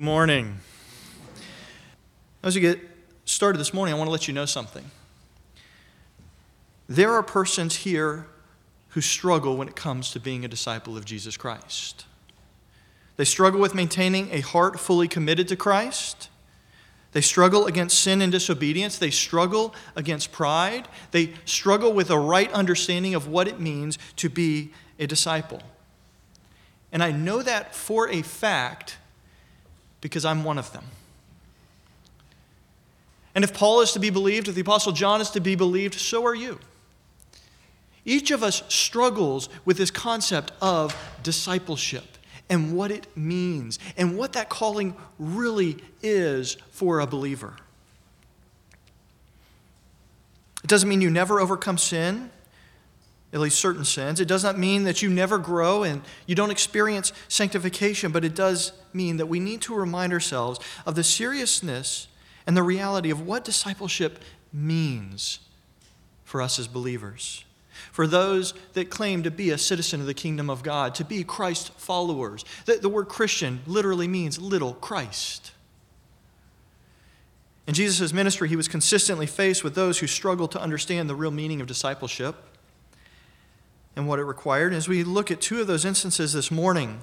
Morning. As we get started this morning, I want to let you know something. There are persons here who struggle when it comes to being a disciple of Jesus Christ. They struggle with maintaining a heart fully committed to Christ. They struggle against sin and disobedience. They struggle against pride. They struggle with a right understanding of what it means to be a disciple. And I know that for a fact because I'm one of them. And if Paul is to be believed, if the Apostle John is to be believed, so are you. Each of us struggles with this concept of discipleship and what it means and what that calling really is for a believer. It doesn't mean you never overcome sin at least certain sins. It does not mean that you never grow and you don't experience sanctification, but it does mean that we need to remind ourselves of the seriousness and the reality of what discipleship means for us as believers. For those that claim to be a citizen of the kingdom of God, to be Christ followers. The, the word Christian literally means little Christ. In Jesus' ministry, he was consistently faced with those who struggled to understand the real meaning of discipleship and what it required. As we look at two of those instances this morning,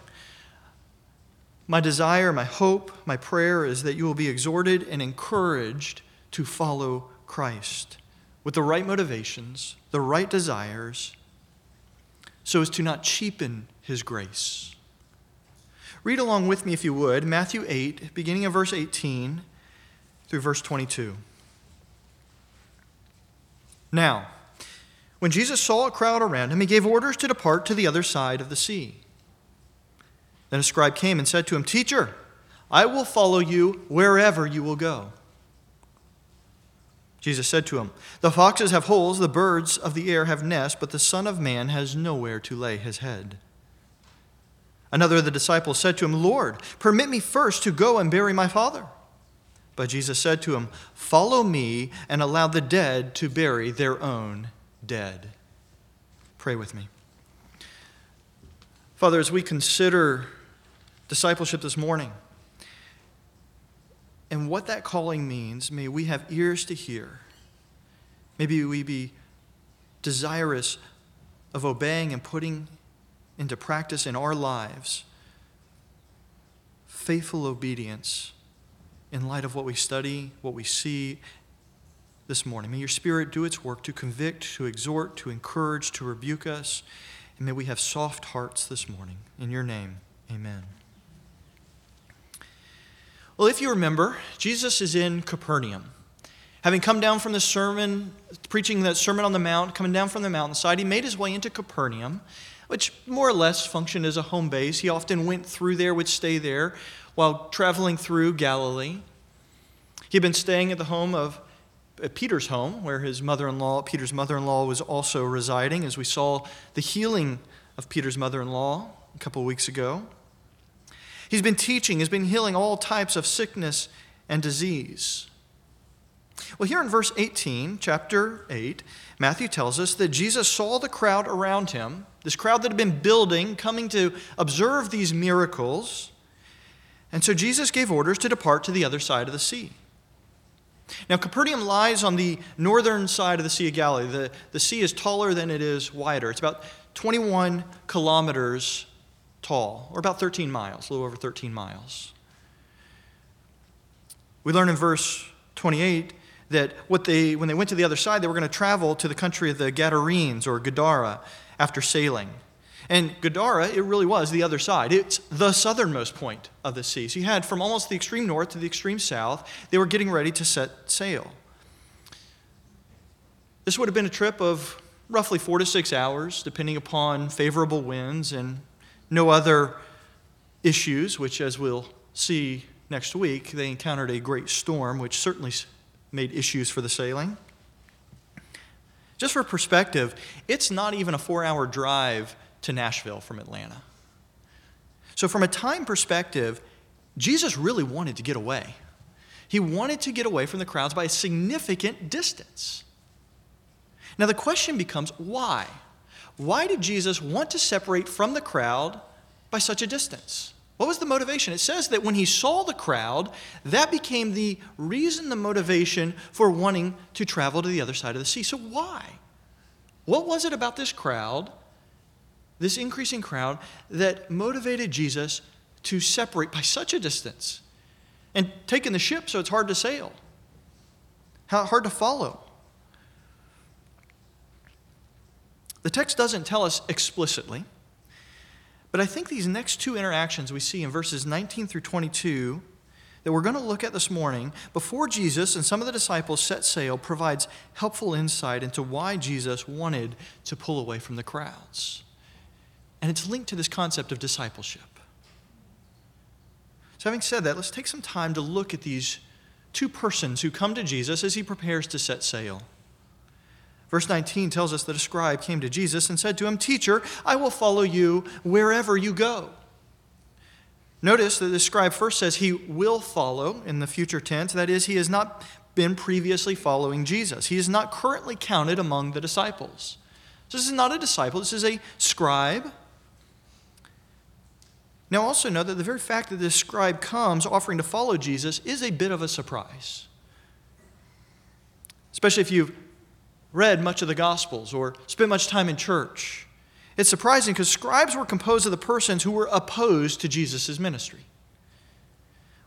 my desire, my hope, my prayer is that you will be exhorted and encouraged to follow Christ with the right motivations, the right desires, so as to not cheapen his grace. Read along with me, if you would, Matthew 8, beginning of verse 18 through verse 22. Now, when Jesus saw a crowd around him, he gave orders to depart to the other side of the sea. Then a scribe came and said to him, Teacher, I will follow you wherever you will go. Jesus said to him, The foxes have holes, the birds of the air have nests, but the Son of Man has nowhere to lay his head. Another of the disciples said to him, Lord, permit me first to go and bury my father. But Jesus said to him, Follow me and allow the dead to bury their own dead. Pray with me. Father, as we consider discipleship this morning and what that calling means, may we have ears to hear. Maybe we be desirous of obeying and putting into practice in our lives faithful obedience in light of what we study, what we see, this morning. May your Spirit do its work to convict, to exhort, to encourage, to rebuke us. And may we have soft hearts this morning. In your name, amen. Well, if you remember, Jesus is in Capernaum. Having come down from the sermon, preaching that Sermon on the Mount, coming down from the mountainside, he made his way into Capernaum, which more or less functioned as a home base. He often went through there, would stay there while traveling through Galilee. He had been staying at the home of at Peter's home, where his mother-in-law, Peter's mother-in-law, was also residing, as we saw the healing of Peter's mother-in-law a couple of weeks ago. He's been teaching, he's been healing all types of sickness and disease. Well, here in verse 18, chapter 8, Matthew tells us that Jesus saw the crowd around him, this crowd that had been building, coming to observe these miracles. And so Jesus gave orders to depart to the other side of the sea. Now, Capernaum lies on the northern side of the Sea of Galilee. The, the sea is taller than it is wider. It's about 21 kilometers tall, or about 13 miles, a little over 13 miles. We learn in verse 28 that what they, when they went to the other side, they were going to travel to the country of the Gadarenes or Gadara after sailing. And Gadara, it really was the other side. It's the southernmost point of the sea. So you had from almost the extreme north to the extreme south, they were getting ready to set sail. This would have been a trip of roughly four to six hours, depending upon favorable winds and no other issues, which, as we'll see next week, they encountered a great storm, which certainly made issues for the sailing. Just for perspective, it's not even a four hour drive to Nashville from Atlanta. So, from a time perspective, Jesus really wanted to get away. He wanted to get away from the crowds by a significant distance. Now, the question becomes why? Why did Jesus want to separate from the crowd by such a distance? What was the motivation? It says that when he saw the crowd, that became the reason, the motivation for wanting to travel to the other side of the sea. So, why? What was it about this crowd, this increasing crowd, that motivated Jesus to separate by such a distance and taking the ship so it's hard to sail? How hard to follow? The text doesn't tell us explicitly. But I think these next two interactions we see in verses 19 through 22 that we're going to look at this morning before Jesus and some of the disciples set sail provides helpful insight into why Jesus wanted to pull away from the crowds. And it's linked to this concept of discipleship. So, having said that, let's take some time to look at these two persons who come to Jesus as he prepares to set sail. Verse 19 tells us that a scribe came to Jesus and said to him, Teacher, I will follow you wherever you go. Notice that the scribe first says he will follow in the future tense. That is, he has not been previously following Jesus. He is not currently counted among the disciples. So this is not a disciple, this is a scribe. Now, also know that the very fact that this scribe comes offering to follow Jesus is a bit of a surprise. Especially if you've read much of the Gospels or spent much time in church. It's surprising because scribes were composed of the persons who were opposed to Jesus' ministry.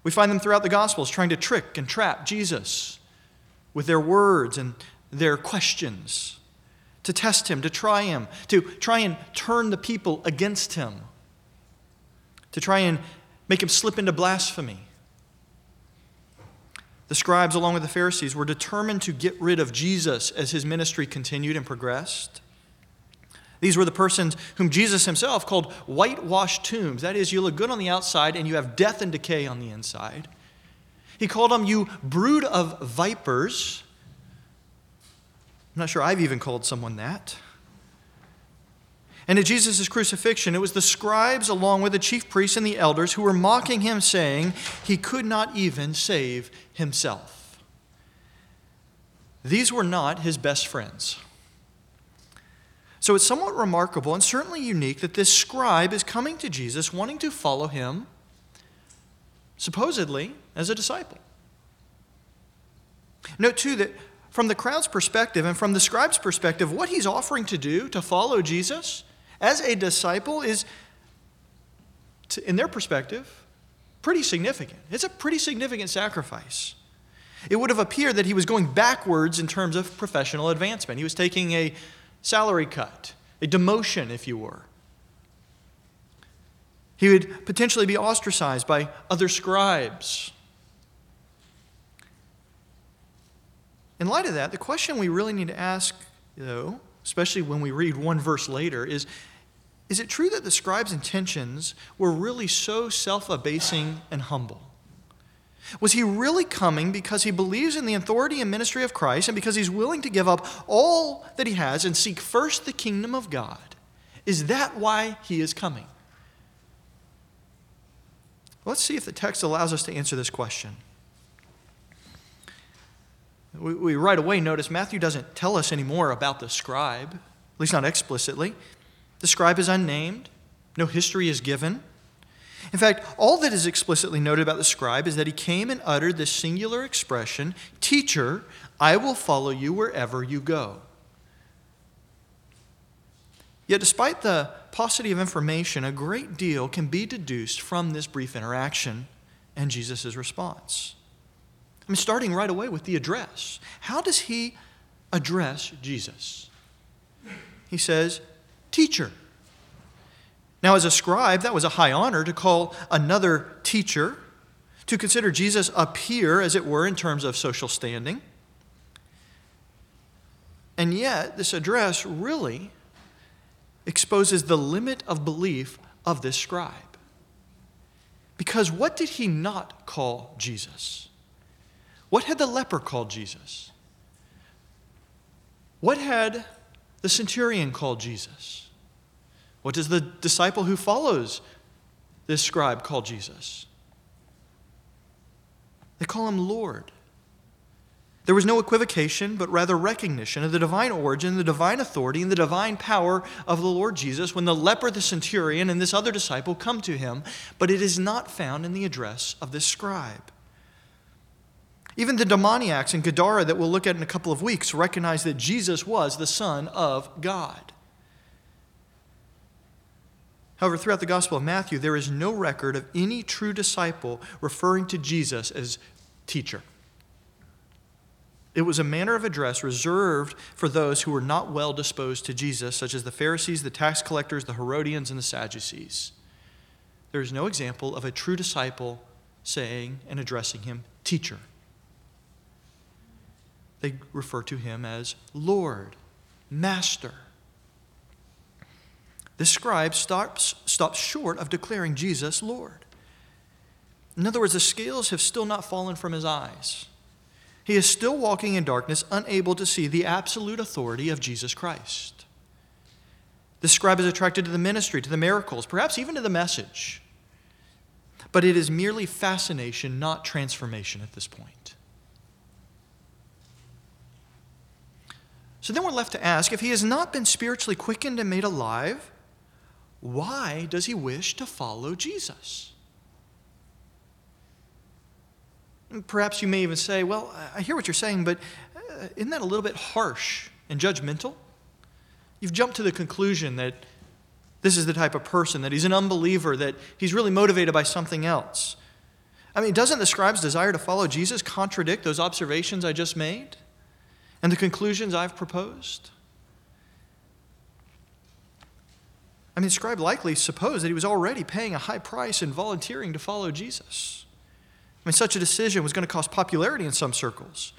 We find them throughout the Gospels trying to trick and trap Jesus with their words and their questions, to test him, to try him, to try and turn the people against him, to try and make him slip into blasphemy. The scribes, along with the Pharisees, were determined to get rid of Jesus as his ministry continued and progressed. These were the persons whom Jesus himself called whitewashed tombs. That is, you look good on the outside and you have death and decay on the inside. He called them, you brood of vipers. I'm not sure I've even called someone that. And at Jesus' crucifixion, it was the scribes, along with the chief priests and the elders, who were mocking him, saying he could not even save himself. These were not his best friends. So it's somewhat remarkable and certainly unique that this scribe is coming to Jesus wanting to follow him, supposedly as a disciple. Note, too, that from the crowd's perspective and from the scribe's perspective, what he's offering to do to follow Jesus as a disciple is, in their perspective, pretty significant. It's a pretty significant sacrifice. It would have appeared that he was going backwards in terms of professional advancement. He was taking a salary cut, a demotion, if you were. He would potentially be ostracized by other scribes. In light of that, the question we really need to ask, though, especially when we read one verse later, is is it true that the scribe's intentions were really so self abasing and humble? Was he really coming because he believes in the authority and ministry of Christ and because he's willing to give up all that he has and seek first the kingdom of God? Is that why he is coming? Let's see if the text allows us to answer this question. We, we right away notice Matthew doesn't tell us any more about the scribe, at least not explicitly. The scribe is unnamed, no history is given. In fact, all that is explicitly noted about the scribe is that he came and uttered this singular expression Teacher, I will follow you wherever you go. Yet, despite the paucity of information, a great deal can be deduced from this brief interaction and Jesus' response. I mean, starting right away with the address. How does he address Jesus? He says, teacher. Now, as a scribe, that was a high honor to call another teacher, to consider Jesus a peer, as it were, in terms of social standing. And yet, this address really exposes the limit of belief of this scribe. Because what did he not call Jesus? What had the leper called Jesus? What had the centurion called Jesus? What does the disciple who follows this scribe call Jesus? They call him Lord. There was no equivocation, but rather recognition of the divine origin, the divine authority, and the divine power of the Lord Jesus when the leper, the centurion, and this other disciple come to him, but it is not found in the address of this scribe. Even the demoniacs in Gadara that we'll look at in a couple of weeks recognize that Jesus was the Son of God. However, throughout the Gospel of Matthew, there is no record of any true disciple referring to Jesus as teacher. It was a manner of address reserved for those who were not well disposed to Jesus, such as the Pharisees, the tax collectors, the Herodians, and the Sadducees. There is no example of a true disciple saying and addressing him, teacher. They refer to him as Lord, Master. The scribe stops, stops short of declaring Jesus Lord. In other words, the scales have still not fallen from his eyes. He is still walking in darkness, unable to see the absolute authority of Jesus Christ. The scribe is attracted to the ministry, to the miracles, perhaps even to the message. But it is merely fascination, not transformation at this point. So then we're left to ask if he has not been spiritually quickened and made alive, why does he wish to follow Jesus? Perhaps you may even say, Well, I hear what you're saying, but uh, isn't that a little bit harsh and judgmental? You've jumped to the conclusion that this is the type of person, that he's an unbeliever, that he's really motivated by something else. I mean, doesn't the scribe's desire to follow Jesus contradict those observations I just made and the conclusions I've proposed? I mean, scribe likely supposed that he was already paying a high price and volunteering to follow Jesus. I mean, such a decision was going to cost popularity in some circles.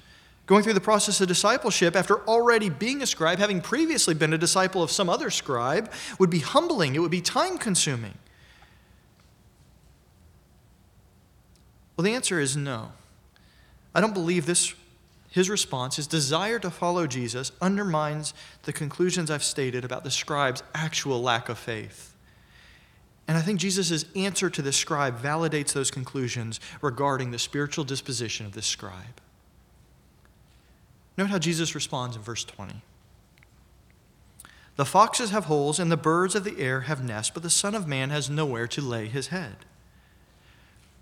Going through the process of discipleship after already being a scribe, having previously been a disciple of some other scribe, would be humbling, it would be time consuming. Well, the answer is no. I don't believe this his response, his desire to follow Jesus, undermines the conclusions I've stated about the scribe's actual lack of faith. And I think Jesus' answer to the scribe validates those conclusions regarding the spiritual disposition of this scribe. Note how Jesus responds in verse 20. The foxes have holes, and the birds of the air have nests, but the Son of Man has nowhere to lay his head.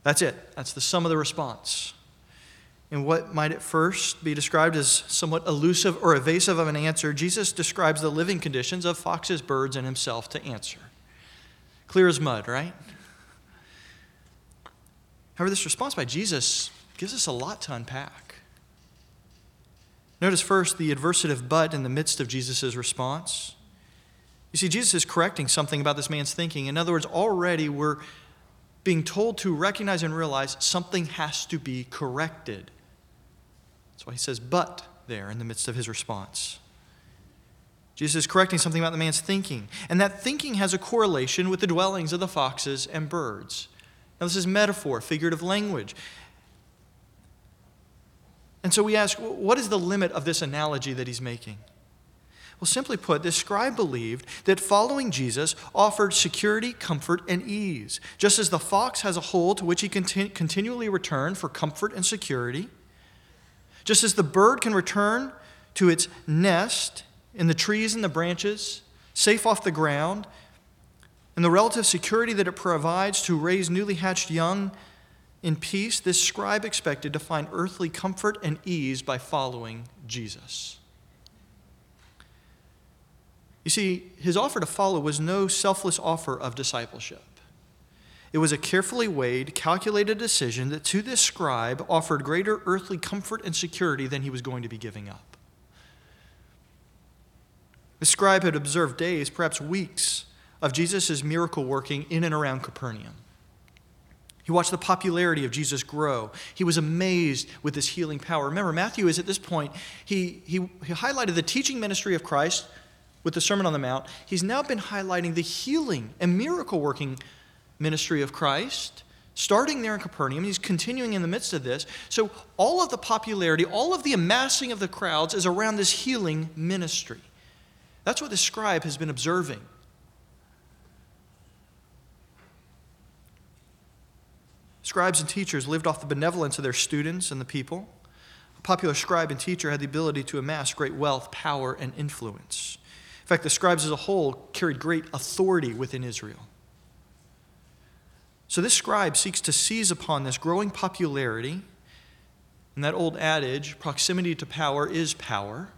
That's it. That's the sum of the response. In what might at first be described as somewhat elusive or evasive of an answer, Jesus describes the living conditions of foxes, birds, and himself to answer. Clear as mud, right? However, this response by Jesus gives us a lot to unpack. Notice first the adversative but in the midst of Jesus' response. You see, Jesus is correcting something about this man's thinking. In other words, already we're being told to recognize and realize something has to be corrected. That's why he says but there in the midst of his response. Jesus is correcting something about the man's thinking. And that thinking has a correlation with the dwellings of the foxes and birds. Now, this is metaphor, figurative language. And so we ask, what is the limit of this analogy that he's making? Well, simply put, this scribe believed that following Jesus offered security, comfort, and ease. Just as the fox has a hole to which he continu- continually return for comfort and security, just as the bird can return to its nest in the trees and the branches, safe off the ground, and the relative security that it provides to raise newly hatched young in peace, this scribe expected to find earthly comfort and ease by following Jesus. You see, his offer to follow was no selfless offer of discipleship. It was a carefully weighed, calculated decision that to this scribe offered greater earthly comfort and security than he was going to be giving up. The scribe had observed days, perhaps weeks, of Jesus' miracle working in and around Capernaum. He watched the popularity of Jesus grow. He was amazed with his healing power. Remember, Matthew is at this point, he, he, he highlighted the teaching ministry of Christ with the Sermon on the Mount. He's now been highlighting the healing and miracle working ministry of Christ, starting there in Capernaum. He's continuing in the midst of this. So, all of the popularity, all of the amassing of the crowds is around this healing ministry. That's what the scribe has been observing. Scribes and teachers lived off the benevolence of their students and the people. A popular scribe and teacher had the ability to amass great wealth, power, and influence. In fact, the scribes as a whole carried great authority within Israel. So this scribe seeks to seize upon this growing popularity. And that old adage, proximity to power is power.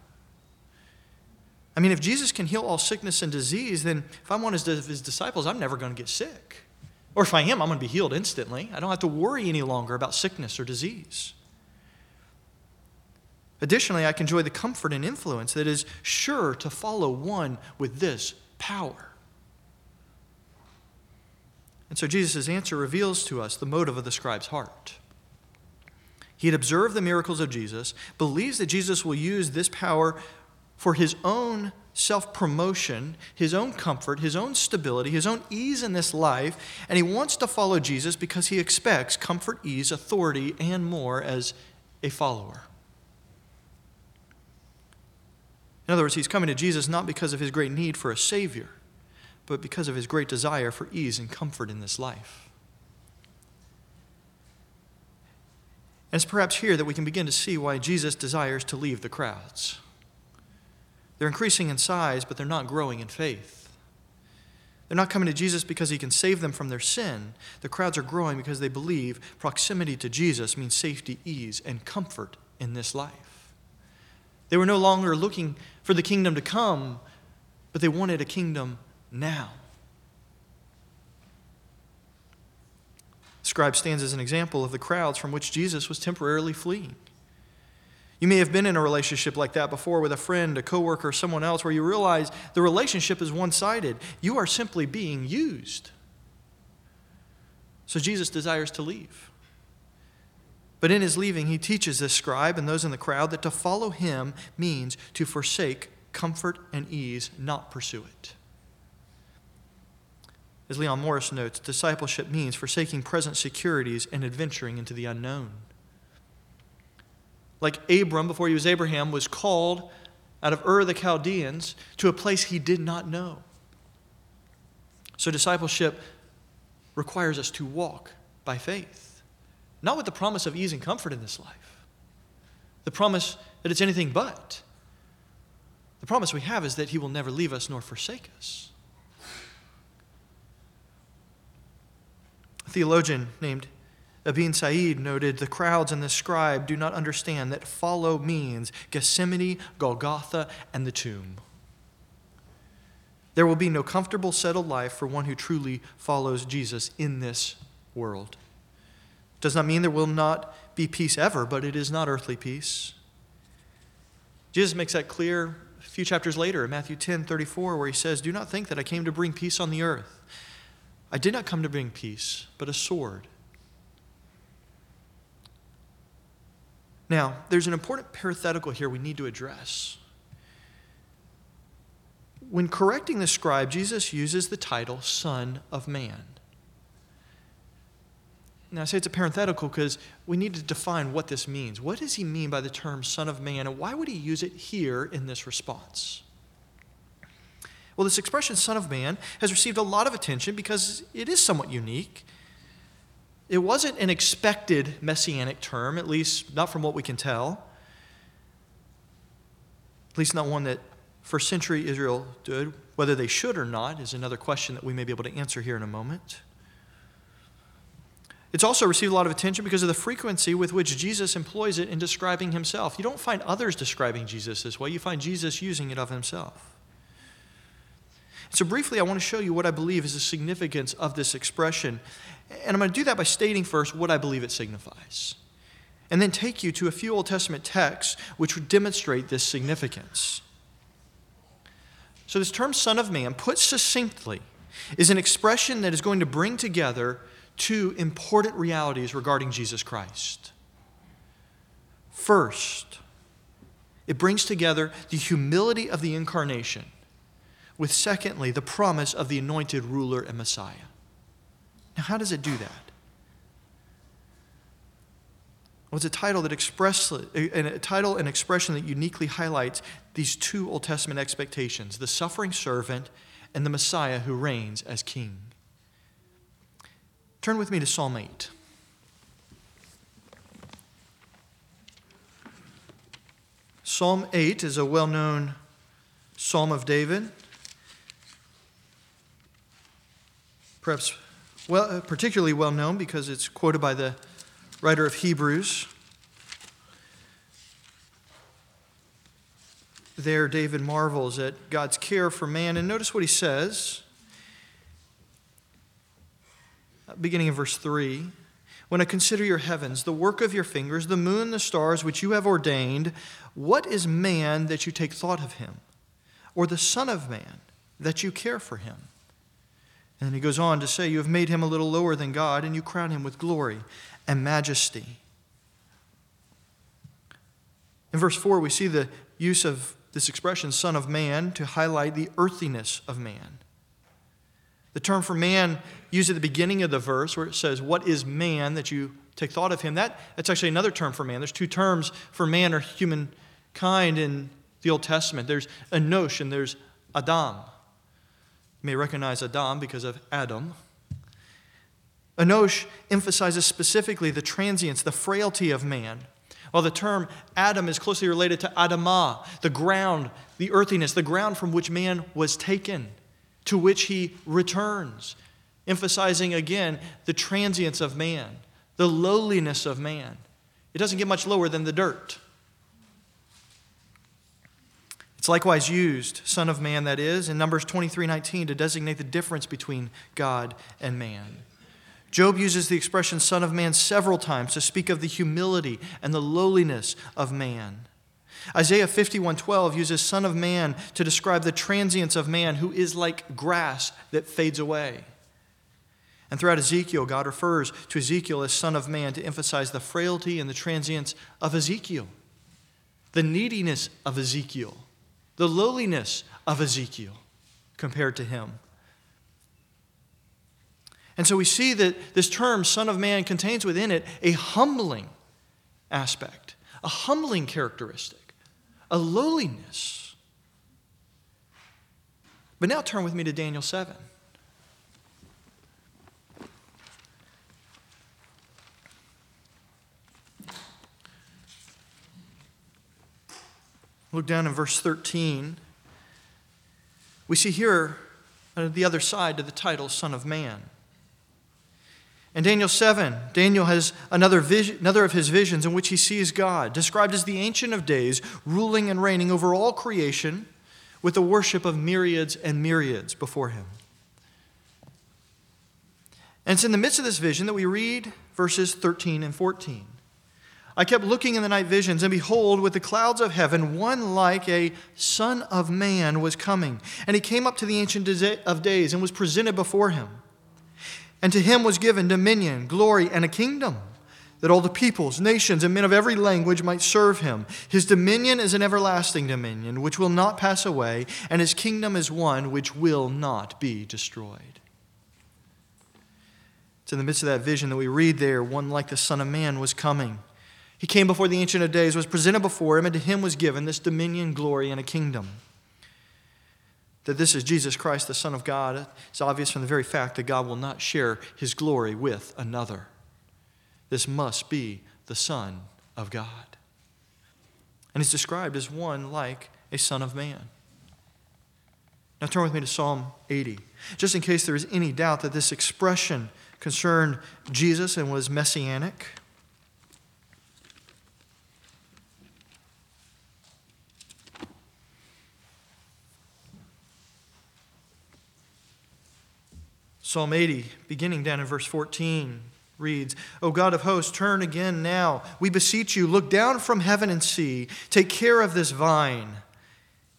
I mean, if Jesus can heal all sickness and disease, then if I'm one of his disciples, I'm never going to get sick. Or if I am, I'm going to be healed instantly. I don't have to worry any longer about sickness or disease. Additionally, I can enjoy the comfort and influence that is sure to follow one with this power. And so Jesus' answer reveals to us the motive of the scribe's heart. He had observed the miracles of Jesus, believes that Jesus will use this power for his own self promotion, his own comfort, his own stability, his own ease in this life, and he wants to follow Jesus because he expects comfort, ease, authority, and more as a follower. In other words, he's coming to Jesus not because of his great need for a Savior, but because of his great desire for ease and comfort in this life. And it's perhaps here that we can begin to see why Jesus desires to leave the crowds. They're increasing in size, but they're not growing in faith. They're not coming to Jesus because he can save them from their sin. The crowds are growing because they believe proximity to Jesus means safety, ease, and comfort in this life. They were no longer looking for the kingdom to come, but they wanted a kingdom now. The scribe stands as an example of the crowds from which Jesus was temporarily fleeing. You may have been in a relationship like that before with a friend, a coworker, someone else, where you realize the relationship is one sided. You are simply being used. So Jesus desires to leave. But in his leaving, he teaches this scribe and those in the crowd that to follow him means to forsake comfort and ease, not pursue it. As Leon Morris notes, discipleship means forsaking present securities and adventuring into the unknown. Like Abram, before he was Abraham, was called out of Ur of the Chaldeans to a place he did not know. So, discipleship requires us to walk by faith, not with the promise of ease and comfort in this life, the promise that it's anything but. The promise we have is that he will never leave us nor forsake us. Theologian named Ibn Said noted the crowds and the scribe do not understand that follow means Gethsemane, Golgotha, and the tomb. There will be no comfortable, settled life for one who truly follows Jesus in this world. Does not mean there will not be peace ever, but it is not earthly peace. Jesus makes that clear a few chapters later in Matthew 10 34, where he says, Do not think that I came to bring peace on the earth. I did not come to bring peace, but a sword. Now, there's an important parenthetical here we need to address. When correcting the scribe, Jesus uses the title Son of Man. Now, I say it's a parenthetical because we need to define what this means. What does he mean by the term Son of Man, and why would he use it here in this response? Well, this expression, Son of Man, has received a lot of attention because it is somewhat unique. It wasn't an expected messianic term, at least not from what we can tell. At least not one that first century Israel did. Whether they should or not is another question that we may be able to answer here in a moment. It's also received a lot of attention because of the frequency with which Jesus employs it in describing himself. You don't find others describing Jesus this way, you find Jesus using it of himself. So, briefly, I want to show you what I believe is the significance of this expression. And I'm going to do that by stating first what I believe it signifies. And then take you to a few Old Testament texts which would demonstrate this significance. So, this term Son of Man, put succinctly, is an expression that is going to bring together two important realities regarding Jesus Christ. First, it brings together the humility of the incarnation with, secondly, the promise of the anointed ruler and Messiah. Now, how does it do that? Well, it's a title that expressly, a title and expression that uniquely highlights these two Old Testament expectations: the suffering servant and the Messiah who reigns as King. Turn with me to Psalm 8. Psalm 8 is a well known psalm of David. Perhaps well, uh, particularly well known because it's quoted by the writer of Hebrews. There, David marvels at God's care for man. And notice what he says, uh, beginning in verse 3 When I consider your heavens, the work of your fingers, the moon, the stars, which you have ordained, what is man that you take thought of him? Or the Son of Man that you care for him? And he goes on to say, You have made him a little lower than God, and you crown him with glory and majesty. In verse 4, we see the use of this expression, Son of Man, to highlight the earthiness of man. The term for man used at the beginning of the verse, where it says, What is man that you take thought of him? That, that's actually another term for man. There's two terms for man or humankind in the Old Testament there's Enosh and there's Adam. You may recognize Adam because of Adam. Enosh emphasizes specifically the transience, the frailty of man. While the term Adam is closely related to Adamah, the ground, the earthiness, the ground from which man was taken, to which he returns, emphasizing again the transience of man, the lowliness of man. It doesn't get much lower than the dirt. It's likewise used, Son of Man, that is, in Numbers 23 19 to designate the difference between God and man. Job uses the expression Son of Man several times to speak of the humility and the lowliness of man. Isaiah 51:12 uses son of man to describe the transience of man who is like grass that fades away. And throughout Ezekiel, God refers to Ezekiel as son of man to emphasize the frailty and the transience of Ezekiel, the neediness of Ezekiel the lowliness of Ezekiel compared to him. And so we see that this term, Son of Man, contains within it a humbling aspect, a humbling characteristic, a lowliness. But now turn with me to Daniel 7. Look down in verse 13. We see here uh, the other side of the title, Son of Man. In Daniel 7, Daniel has another, vision, another of his visions in which he sees God, described as the Ancient of Days, ruling and reigning over all creation with the worship of myriads and myriads before him. And it's in the midst of this vision that we read verses 13 and 14. I kept looking in the night visions, and behold, with the clouds of heaven, one like a Son of Man was coming. And he came up to the Ancient of Days and was presented before him. And to him was given dominion, glory, and a kingdom, that all the peoples, nations, and men of every language might serve him. His dominion is an everlasting dominion, which will not pass away, and his kingdom is one which will not be destroyed. It's in the midst of that vision that we read there, one like the Son of Man was coming. He came before the Ancient of Days, was presented before him, and to him was given this dominion, glory, and a kingdom. That this is Jesus Christ, the Son of God, it's obvious from the very fact that God will not share his glory with another. This must be the Son of God. And he's described as one like a Son of Man. Now turn with me to Psalm 80, just in case there is any doubt that this expression concerned Jesus and was messianic. Psalm 80, beginning down in verse 14, reads, O God of hosts, turn again now. We beseech you, look down from heaven and see. Take care of this vine,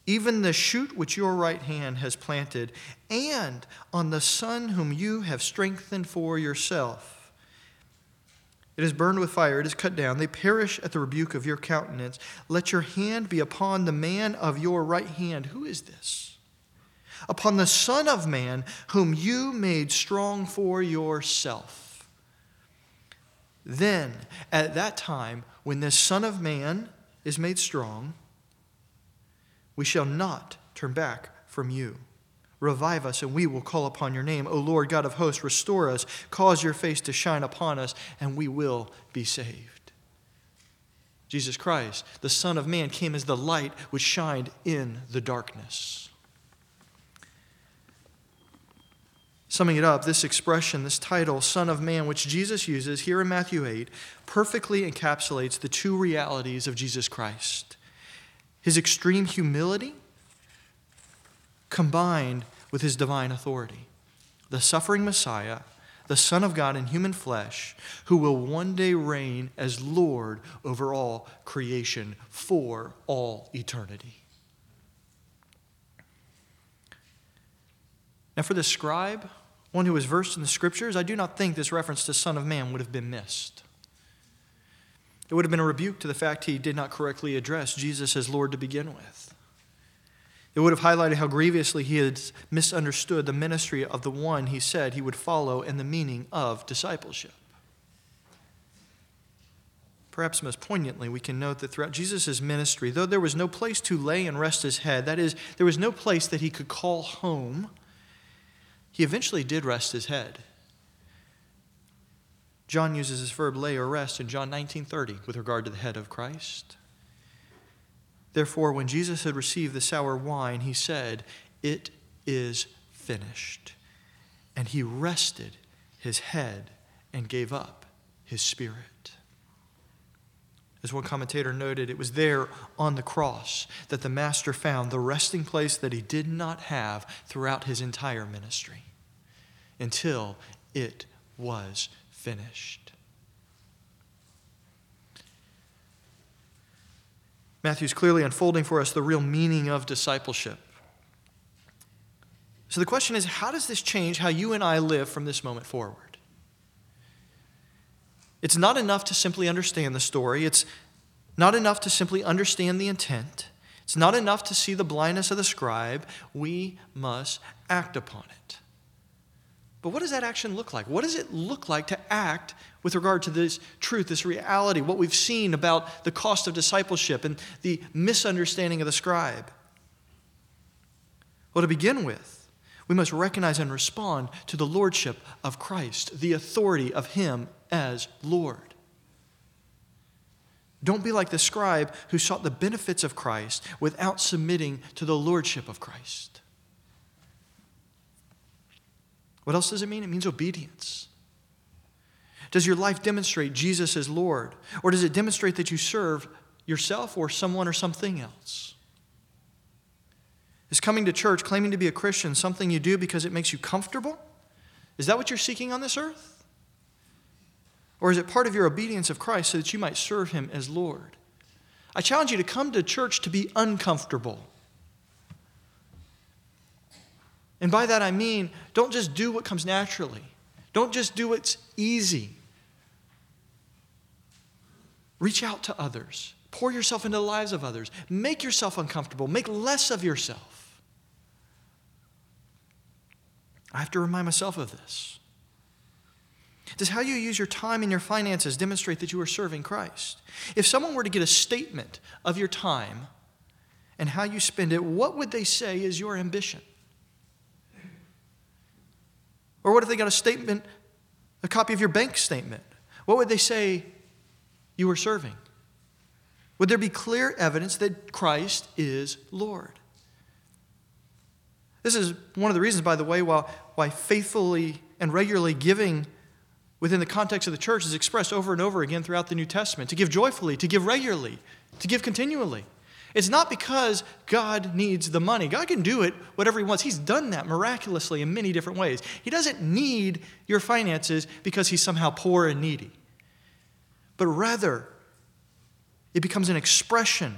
even the shoot which your right hand has planted, and on the son whom you have strengthened for yourself. It is burned with fire, it is cut down. They perish at the rebuke of your countenance. Let your hand be upon the man of your right hand. Who is this? Upon the Son of Man, whom you made strong for yourself. Then, at that time, when this Son of Man is made strong, we shall not turn back from you. Revive us, and we will call upon your name. O Lord God of hosts, restore us, cause your face to shine upon us, and we will be saved. Jesus Christ, the Son of Man, came as the light which shined in the darkness. Summing it up, this expression, this title, Son of Man, which Jesus uses here in Matthew 8, perfectly encapsulates the two realities of Jesus Christ his extreme humility combined with his divine authority. The suffering Messiah, the Son of God in human flesh, who will one day reign as Lord over all creation for all eternity. Now, for the scribe, one who was versed in the scriptures, I do not think this reference to Son of Man would have been missed. It would have been a rebuke to the fact he did not correctly address Jesus as Lord to begin with. It would have highlighted how grievously he had misunderstood the ministry of the one he said he would follow and the meaning of discipleship. Perhaps most poignantly, we can note that throughout Jesus' ministry, though there was no place to lay and rest his head, that is, there was no place that he could call home, he eventually did rest his head. John uses this verb lay or rest in John 19:30 with regard to the head of Christ. Therefore, when Jesus had received the sour wine, he said, It is finished. And he rested his head and gave up his spirit. As one commentator noted, it was there on the cross that the Master found the resting place that he did not have throughout his entire ministry until it was finished. Matthew's clearly unfolding for us the real meaning of discipleship. So the question is how does this change how you and I live from this moment forward? It's not enough to simply understand the story. It's not enough to simply understand the intent. It's not enough to see the blindness of the scribe. We must act upon it. But what does that action look like? What does it look like to act with regard to this truth, this reality, what we've seen about the cost of discipleship and the misunderstanding of the scribe? Well, to begin with, we must recognize and respond to the lordship of Christ, the authority of Him as Lord. Don't be like the scribe who sought the benefits of Christ without submitting to the lordship of Christ. What else does it mean? It means obedience. Does your life demonstrate Jesus as Lord? Or does it demonstrate that you serve yourself or someone or something else? Is coming to church, claiming to be a Christian, something you do because it makes you comfortable? Is that what you're seeking on this earth? Or is it part of your obedience of Christ so that you might serve Him as Lord? I challenge you to come to church to be uncomfortable. And by that I mean, don't just do what comes naturally, don't just do what's easy. Reach out to others. Pour yourself into the lives of others. Make yourself uncomfortable. Make less of yourself. I have to remind myself of this. Does how you use your time and your finances demonstrate that you are serving Christ? If someone were to get a statement of your time and how you spend it, what would they say is your ambition? Or what if they got a statement, a copy of your bank statement? What would they say you were serving? Would there be clear evidence that Christ is Lord? This is one of the reasons, by the way, why, why faithfully and regularly giving within the context of the church is expressed over and over again throughout the New Testament to give joyfully, to give regularly, to give continually. It's not because God needs the money. God can do it whatever He wants. He's done that miraculously in many different ways. He doesn't need your finances because He's somehow poor and needy, but rather, it becomes an expression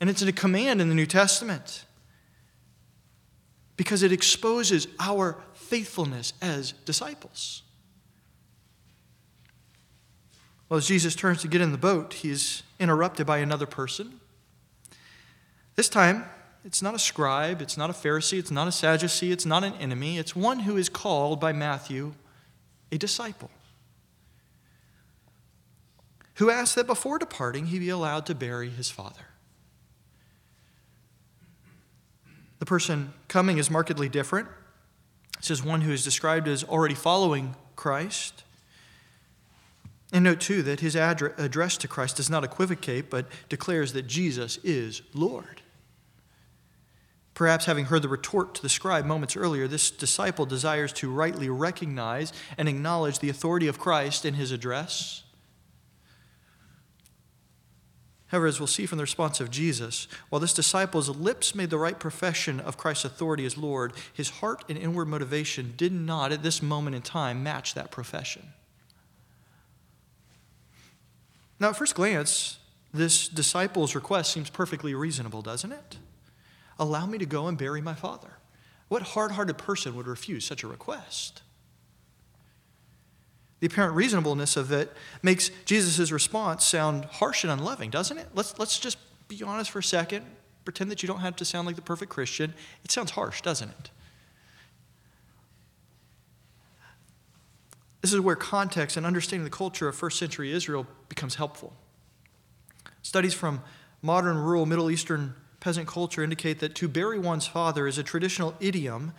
and it's a command in the New Testament because it exposes our faithfulness as disciples. Well, as Jesus turns to get in the boat, he is interrupted by another person. This time, it's not a scribe, it's not a Pharisee, it's not a Sadducee, it's not an enemy. It's one who is called by Matthew a disciple, who asks that before departing he be allowed to bury his father. The person coming is markedly different. This is one who is described as already following Christ. And note too that his address to Christ does not equivocate, but declares that Jesus is Lord. Perhaps having heard the retort to the scribe moments earlier, this disciple desires to rightly recognize and acknowledge the authority of Christ in his address. However, as we'll see from the response of Jesus, while this disciple's lips made the right profession of Christ's authority as Lord, his heart and inward motivation did not, at this moment in time, match that profession. Now, at first glance, this disciple's request seems perfectly reasonable, doesn't it? Allow me to go and bury my father. What hard hearted person would refuse such a request? The apparent reasonableness of it makes Jesus' response sound harsh and unloving, doesn't it? Let's, let's just be honest for a second. Pretend that you don't have to sound like the perfect Christian. It sounds harsh, doesn't it? This is where context and understanding the culture of first century Israel becomes helpful. Studies from modern rural Middle Eastern peasant culture indicate that to bury one's father is a traditional idiom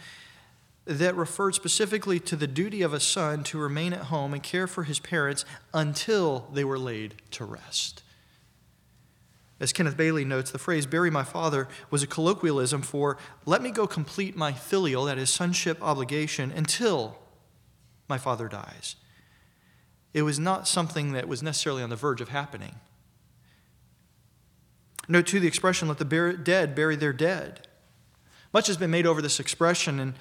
that referred specifically to the duty of a son to remain at home and care for his parents until they were laid to rest. As Kenneth Bailey notes, the phrase bury my father was a colloquialism for let me go complete my filial, that is, sonship obligation, until my father dies. It was not something that was necessarily on the verge of happening. Note, too, the expression, let the dead bury their dead. Much has been made over this expression, and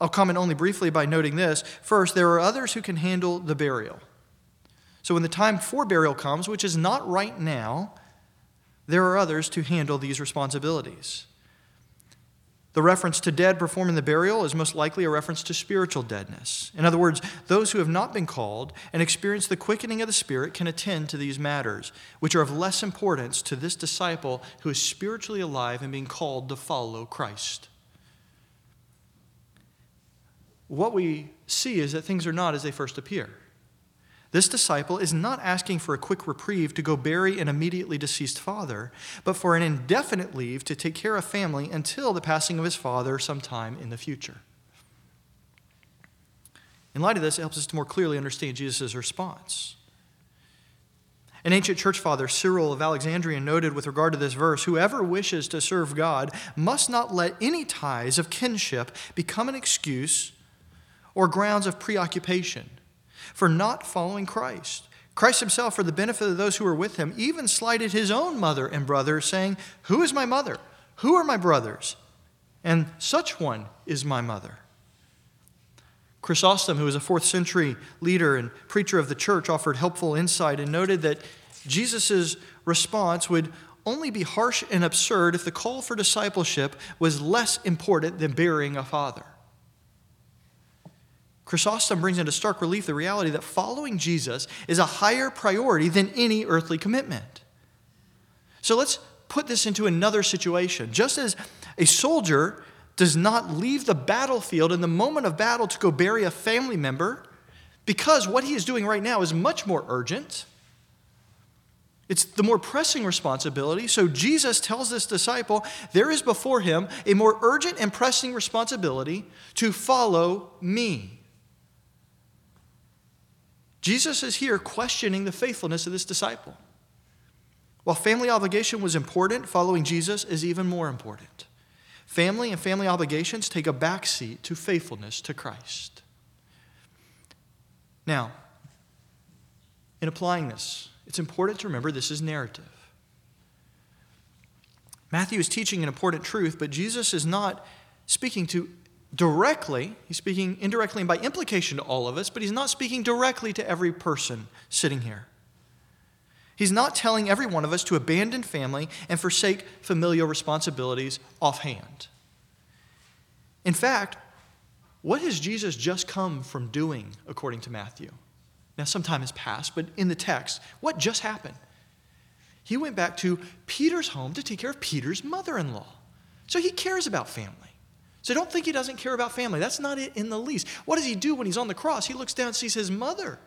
I'll comment only briefly by noting this. First, there are others who can handle the burial. So, when the time for burial comes, which is not right now, there are others to handle these responsibilities. The reference to dead performing the burial is most likely a reference to spiritual deadness. In other words, those who have not been called and experienced the quickening of the Spirit can attend to these matters, which are of less importance to this disciple who is spiritually alive and being called to follow Christ. What we see is that things are not as they first appear. This disciple is not asking for a quick reprieve to go bury an immediately deceased father, but for an indefinite leave to take care of family until the passing of his father sometime in the future. In light of this, it helps us to more clearly understand Jesus' response. An ancient church father, Cyril of Alexandria, noted with regard to this verse whoever wishes to serve God must not let any ties of kinship become an excuse or grounds of preoccupation for not following Christ. Christ himself, for the benefit of those who were with him, even slighted his own mother and brothers, saying, Who is my mother? Who are my brothers? And such one is my mother. Chrysostom, who was a fourth century leader and preacher of the church, offered helpful insight and noted that Jesus' response would only be harsh and absurd if the call for discipleship was less important than burying a father. Chrysostom brings into stark relief the reality that following Jesus is a higher priority than any earthly commitment. So let's put this into another situation. Just as a soldier does not leave the battlefield in the moment of battle to go bury a family member, because what he is doing right now is much more urgent. It's the more pressing responsibility. So Jesus tells this disciple there is before him a more urgent and pressing responsibility to follow me. Jesus is here questioning the faithfulness of this disciple. While family obligation was important, following Jesus is even more important. Family and family obligations take a backseat to faithfulness to Christ. Now, in applying this, it's important to remember this is narrative. Matthew is teaching an important truth, but Jesus is not speaking to directly, he's speaking indirectly and by implication to all of us, but he's not speaking directly to every person sitting here. He's not telling every one of us to abandon family and forsake familial responsibilities offhand. In fact, what has Jesus just come from doing, according to Matthew? Now, some time has passed, but in the text, what just happened? He went back to Peter's home to take care of Peter's mother in law. So he cares about family. So don't think he doesn't care about family. That's not it in the least. What does he do when he's on the cross? He looks down and sees his mother.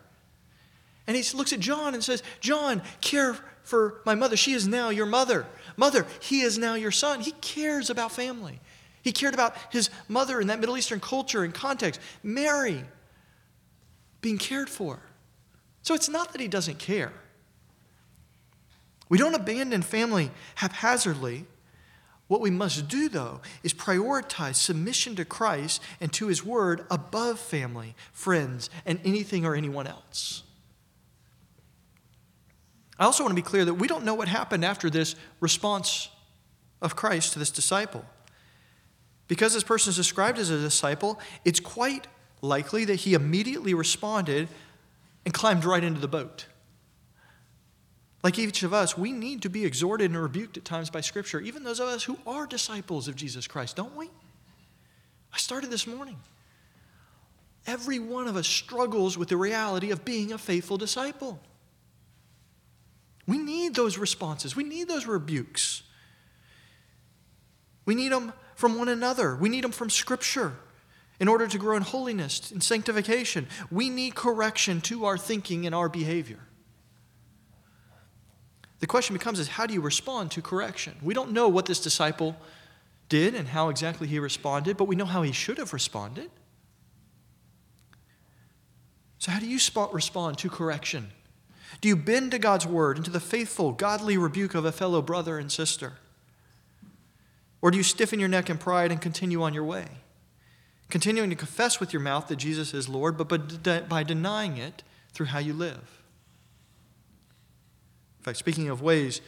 And he looks at John and says, John, care for my mother. She is now your mother. Mother, he is now your son. He cares about family. He cared about his mother in that Middle Eastern culture and context. Mary being cared for. So it's not that he doesn't care. We don't abandon family haphazardly. What we must do, though, is prioritize submission to Christ and to his word above family, friends, and anything or anyone else. I also want to be clear that we don't know what happened after this response of Christ to this disciple. Because this person is described as a disciple, it's quite likely that he immediately responded and climbed right into the boat. Like each of us, we need to be exhorted and rebuked at times by Scripture, even those of us who are disciples of Jesus Christ, don't we? I started this morning. Every one of us struggles with the reality of being a faithful disciple. We need those responses, we need those rebukes. We need them from one another, we need them from Scripture in order to grow in holiness and sanctification. We need correction to our thinking and our behavior. The question becomes is how do you respond to correction? We don't know what this disciple did and how exactly he responded, but we know how he should have responded. So, how do you respond to correction? Do you bend to God's word and to the faithful, godly rebuke of a fellow brother and sister? Or do you stiffen your neck in pride and continue on your way? Continuing to confess with your mouth that Jesus is Lord, but by denying it through how you live. Fact, speaking of ways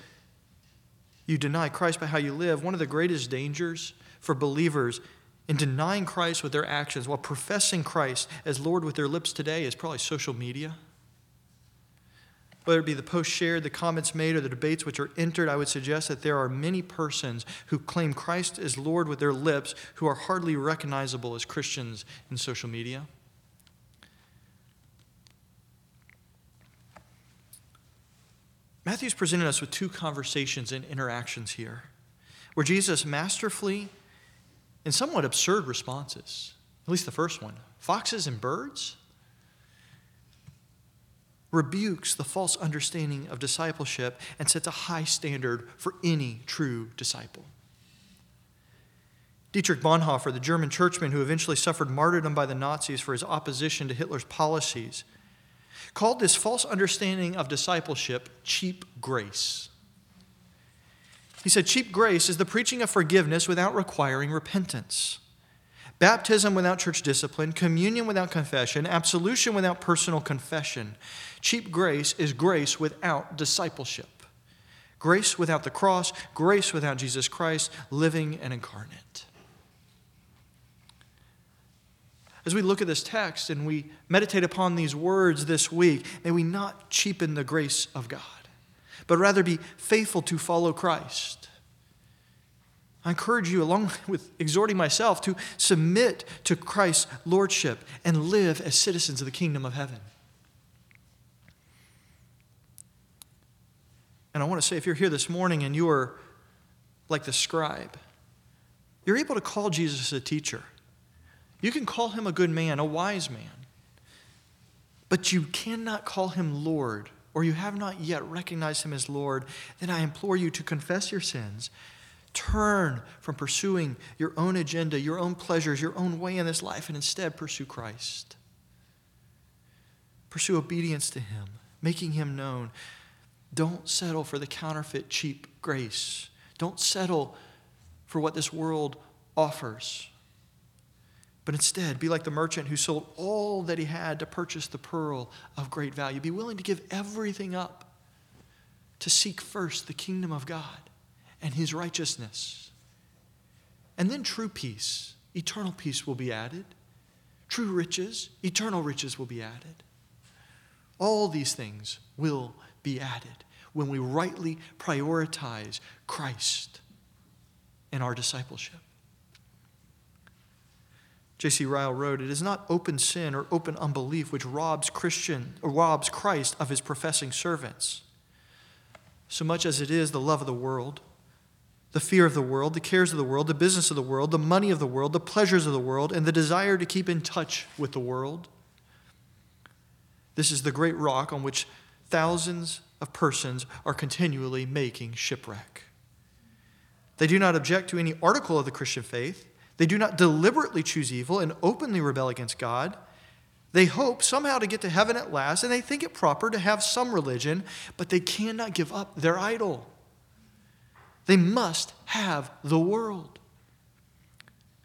you deny Christ by how you live, one of the greatest dangers for believers in denying Christ with their actions while professing Christ as Lord with their lips today is probably social media whether it be the posts shared, the comments made, or the debates which are entered, I would suggest that there are many persons who claim Christ as Lord with their lips who are hardly recognizable as Christians in social media. Matthew's presented us with two conversations and interactions here where Jesus masterfully and somewhat absurd responses, at least the first one foxes and birds? rebukes the false understanding of discipleship and sets a high standard for any true disciple. Dietrich Bonhoeffer, the German churchman who eventually suffered martyrdom by the Nazis for his opposition to Hitler's policies, called this false understanding of discipleship cheap grace. He said, Cheap grace is the preaching of forgiveness without requiring repentance. Baptism without church discipline, communion without confession, absolution without personal confession. Cheap grace is grace without discipleship. Grace without the cross, grace without Jesus Christ, living and incarnate. As we look at this text and we meditate upon these words this week, may we not cheapen the grace of God, but rather be faithful to follow Christ I encourage you, along with exhorting myself, to submit to Christ's lordship and live as citizens of the kingdom of heaven. And I want to say if you're here this morning and you are like the scribe, you're able to call Jesus a teacher. You can call him a good man, a wise man. But you cannot call him Lord, or you have not yet recognized him as Lord. Then I implore you to confess your sins Turn from pursuing your own agenda, your own pleasures, your own way in this life, and instead pursue Christ. Pursue obedience to Him, making Him known. Don't settle for the counterfeit, cheap grace. Don't settle for what this world offers. But instead, be like the merchant who sold all that he had to purchase the pearl of great value. Be willing to give everything up to seek first the kingdom of God and his righteousness. And then true peace, eternal peace will be added. True riches, eternal riches will be added. All these things will be added when we rightly prioritize Christ in our discipleship. J.C. Ryle wrote, It is not open sin or open unbelief which robs Christian or robs Christ of his professing servants, so much as it is the love of the world, the fear of the world, the cares of the world, the business of the world, the money of the world, the pleasures of the world, and the desire to keep in touch with the world. This is the great rock on which thousands of persons are continually making shipwreck. They do not object to any article of the Christian faith. They do not deliberately choose evil and openly rebel against God. They hope somehow to get to heaven at last, and they think it proper to have some religion, but they cannot give up their idol. They must have the world.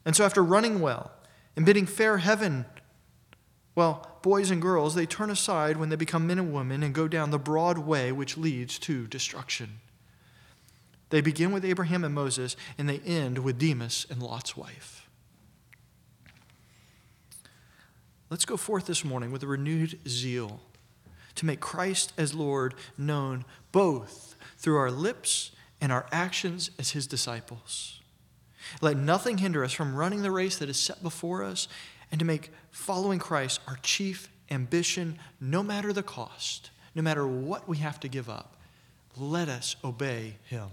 And so, after running well and bidding fair heaven, well, boys and girls, they turn aside when they become men and women and go down the broad way which leads to destruction. They begin with Abraham and Moses, and they end with Demas and Lot's wife. Let's go forth this morning with a renewed zeal to make Christ as Lord known both through our lips and our actions as his disciples. Let nothing hinder us from running the race that is set before us and to make following Christ our chief ambition, no matter the cost, no matter what we have to give up. Let us obey him.